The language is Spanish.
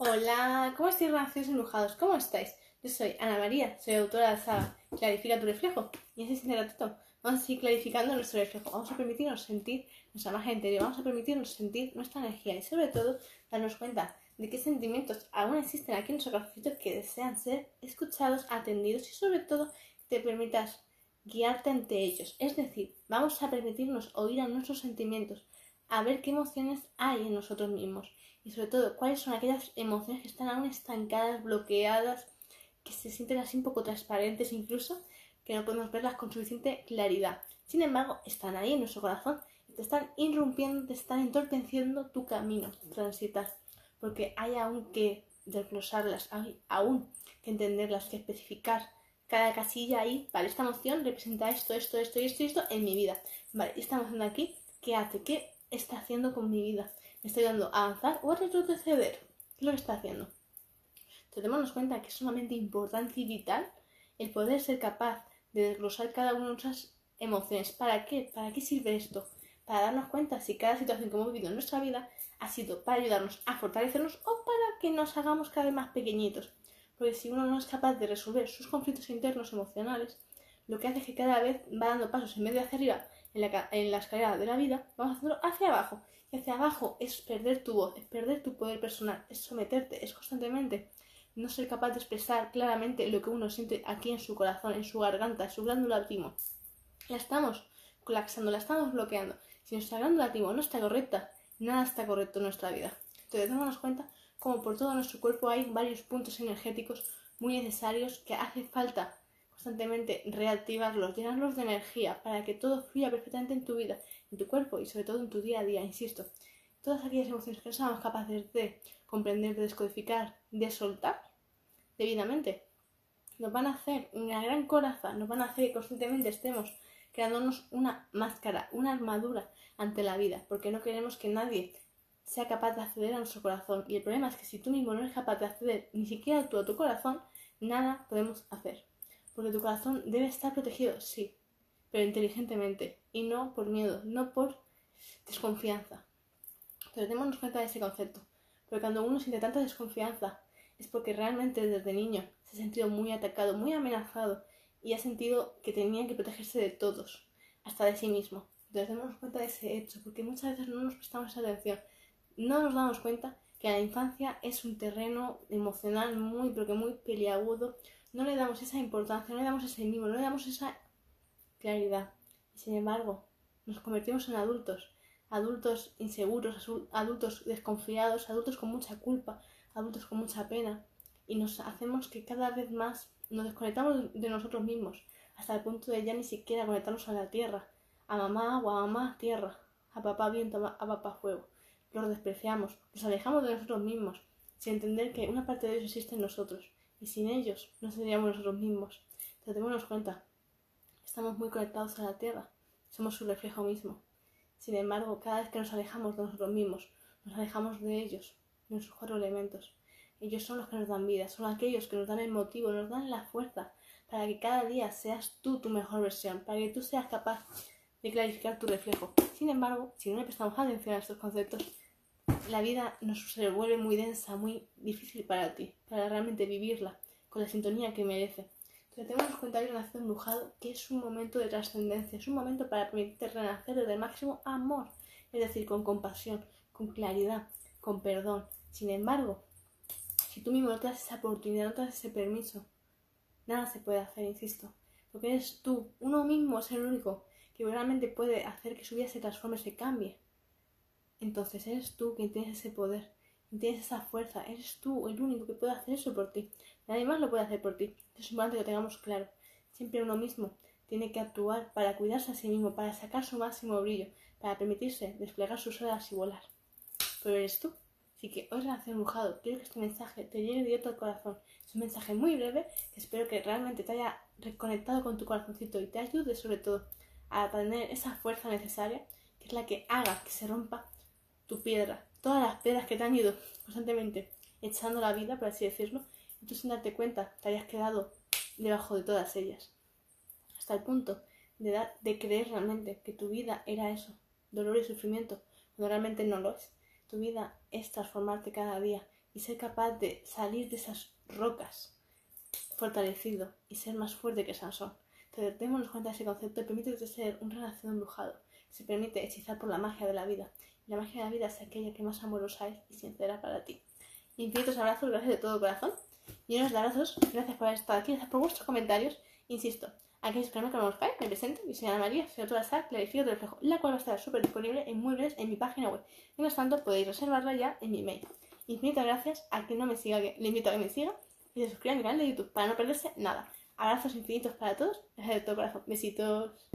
Hola, ¿cómo estáis, relaciones embrujados? ¿Cómo estáis? Yo soy Ana María, soy autora de saga Clarifica tu reflejo. Y en este ratito vamos a seguir clarificando nuestro reflejo. Vamos a permitirnos sentir nuestra magia interior, vamos a permitirnos sentir nuestra energía y sobre todo darnos cuenta de qué sentimientos aún existen aquí en nuestro corazoncito que desean ser escuchados, atendidos y sobre todo te permitas guiarte ante ellos. Es decir, vamos a permitirnos oír a nuestros sentimientos, a ver qué emociones hay en nosotros mismos y sobre todo cuáles son aquellas emociones que están aún estancadas, bloqueadas, que se sienten así un poco transparentes incluso, que no podemos verlas con suficiente claridad. Sin embargo, están ahí en nuestro corazón y te están irrumpiendo, te están entorpeciendo tu camino, transitar, porque hay aún que desglosarlas, hay aún que entenderlas, que especificar cada casilla ahí, vale, esta emoción representa esto, esto, esto y esto y esto en mi vida. Vale, esta emoción aquí, ¿qué hace? ¿Qué está haciendo con mi vida? ¿Me estoy dando a avanzar o a retroceder? ¿Qué lo que está haciendo? Entonces, cuenta que es sumamente importante y vital el poder ser capaz de desglosar cada una de nuestras emociones. ¿Para qué? ¿Para qué sirve esto? Para darnos cuenta si cada situación que hemos vivido en nuestra vida ha sido para ayudarnos a fortalecernos o para que nos hagamos cada vez más pequeñitos. Porque si uno no es capaz de resolver sus conflictos internos emocionales, lo que hace es que cada vez va dando pasos en medio hacia arriba en la, escalera de la vida, vamos a hacerlo hacia abajo. Y hacia abajo es perder tu voz, es perder tu poder personal, es someterte, es constantemente no ser capaz de expresar claramente lo que uno siente aquí en su corazón, en su garganta, en su glándula timo. La estamos colapsando, la estamos bloqueando. Si nuestra glándula timo no está correcta, nada está correcto en nuestra vida. Entonces, démonos cuenta como por todo nuestro cuerpo hay varios puntos energéticos muy necesarios que hace falta constantemente reactivarlos, llenarlos de energía para que todo fluya perfectamente en tu vida, en tu cuerpo y sobre todo en tu día a día, insisto. Todas aquellas emociones que no somos capaces de comprender, de descodificar, de soltar debidamente, nos van a hacer una gran coraza, nos van a hacer que constantemente estemos creándonos una máscara, una armadura ante la vida, porque no queremos que nadie sea capaz de acceder a nuestro corazón. Y el problema es que si tú mismo no eres capaz de acceder ni siquiera tú a tu corazón, nada podemos hacer. Porque tu corazón debe estar protegido, sí, pero inteligentemente y no por miedo, no por desconfianza. Pero démonos cuenta de ese concepto. Porque cuando uno siente tanta desconfianza es porque realmente desde niño se ha sentido muy atacado, muy amenazado y ha sentido que tenía que protegerse de todos, hasta de sí mismo. Entonces démonos cuenta de ese hecho, porque muchas veces no nos prestamos atención no nos damos cuenta que la infancia es un terreno emocional muy, pero que muy peliagudo. No le damos esa importancia, no le damos ese mimo, no le damos esa claridad. Y sin embargo, nos convertimos en adultos, adultos inseguros, adultos desconfiados, adultos con mucha culpa, adultos con mucha pena. Y nos hacemos que cada vez más nos desconectamos de nosotros mismos, hasta el punto de ya ni siquiera conectarnos a la tierra, a mamá agua, a mamá tierra, a papá viento, a papá fuego los despreciamos, nos alejamos de nosotros mismos, sin entender que una parte de ellos existe en nosotros, y sin ellos no seríamos nosotros mismos. Entonces, cuenta, estamos muy conectados a la Tierra, somos su reflejo mismo. Sin embargo, cada vez que nos alejamos de nosotros mismos, nos alejamos de ellos, de nuestros cuatro elementos. Ellos son los que nos dan vida, son aquellos que nos dan el motivo, nos dan la fuerza para que cada día seas tú tu mejor versión, para que tú seas capaz de clarificar tu reflejo. Sin embargo, si no le prestamos atención a estos conceptos, la vida nos se vuelve muy densa, muy difícil para ti, para realmente vivirla con la sintonía que merece. Entonces tenemos cuenta de nacido embrujado que es un momento de trascendencia, es un momento para permitirte renacer desde el máximo amor, es decir, con compasión, con claridad, con perdón. Sin embargo, si tú mismo no te das esa oportunidad, no te das ese permiso, nada se puede hacer, insisto, porque eres tú, uno mismo es el único que realmente puede hacer que su vida se transforme, se cambie. Entonces eres tú quien tienes ese poder, quien tienes esa fuerza, eres tú el único que puede hacer eso por ti. Nadie más lo puede hacer por ti. Es importante que lo tengamos claro. Siempre uno mismo tiene que actuar para cuidarse a sí mismo, para sacar su máximo brillo, para permitirse desplegar sus alas y volar. Pero eres tú. Así que hoy Relación Embrujado, quiero que este mensaje te llegue directo al corazón. Es un mensaje muy breve que espero que realmente te haya reconectado con tu corazoncito y te ayude sobre todo a tener esa fuerza necesaria que es la que haga que se rompa tu piedra, todas las piedras que te han ido constantemente echando la vida, por así decirlo, y tú sin darte cuenta te hayas quedado debajo de todas ellas. Hasta el punto de, de creer realmente que tu vida era eso, dolor y sufrimiento, cuando realmente no lo es. Tu vida es transformarte cada día y ser capaz de salir de esas rocas fortalecido y ser más fuerte que Sansón. Entonces, démonos cuenta de ese concepto permite ser un renacido embrujado. Se permite hechizar por la magia de la vida. Y la magia de la vida es aquella que más amorosa es y sincera para ti. Infinitos abrazos, gracias de todo corazón. Y unos abrazos, gracias por haber estado aquí, gracias por vuestros comentarios. Insisto, aquellos que no me me presento, soy Ana María, soy autora de Clarifico tu reflejo, la cual va a estar súper disponible en muy breves en mi página web. Mientras tanto, podéis reservarla ya en mi mail. Infinitas gracias a quien no me siga, que le invito a que me siga y se suscriba a mi canal de YouTube para no perderse nada. Abrazos infinitos para todos, todo corazón. Besitos.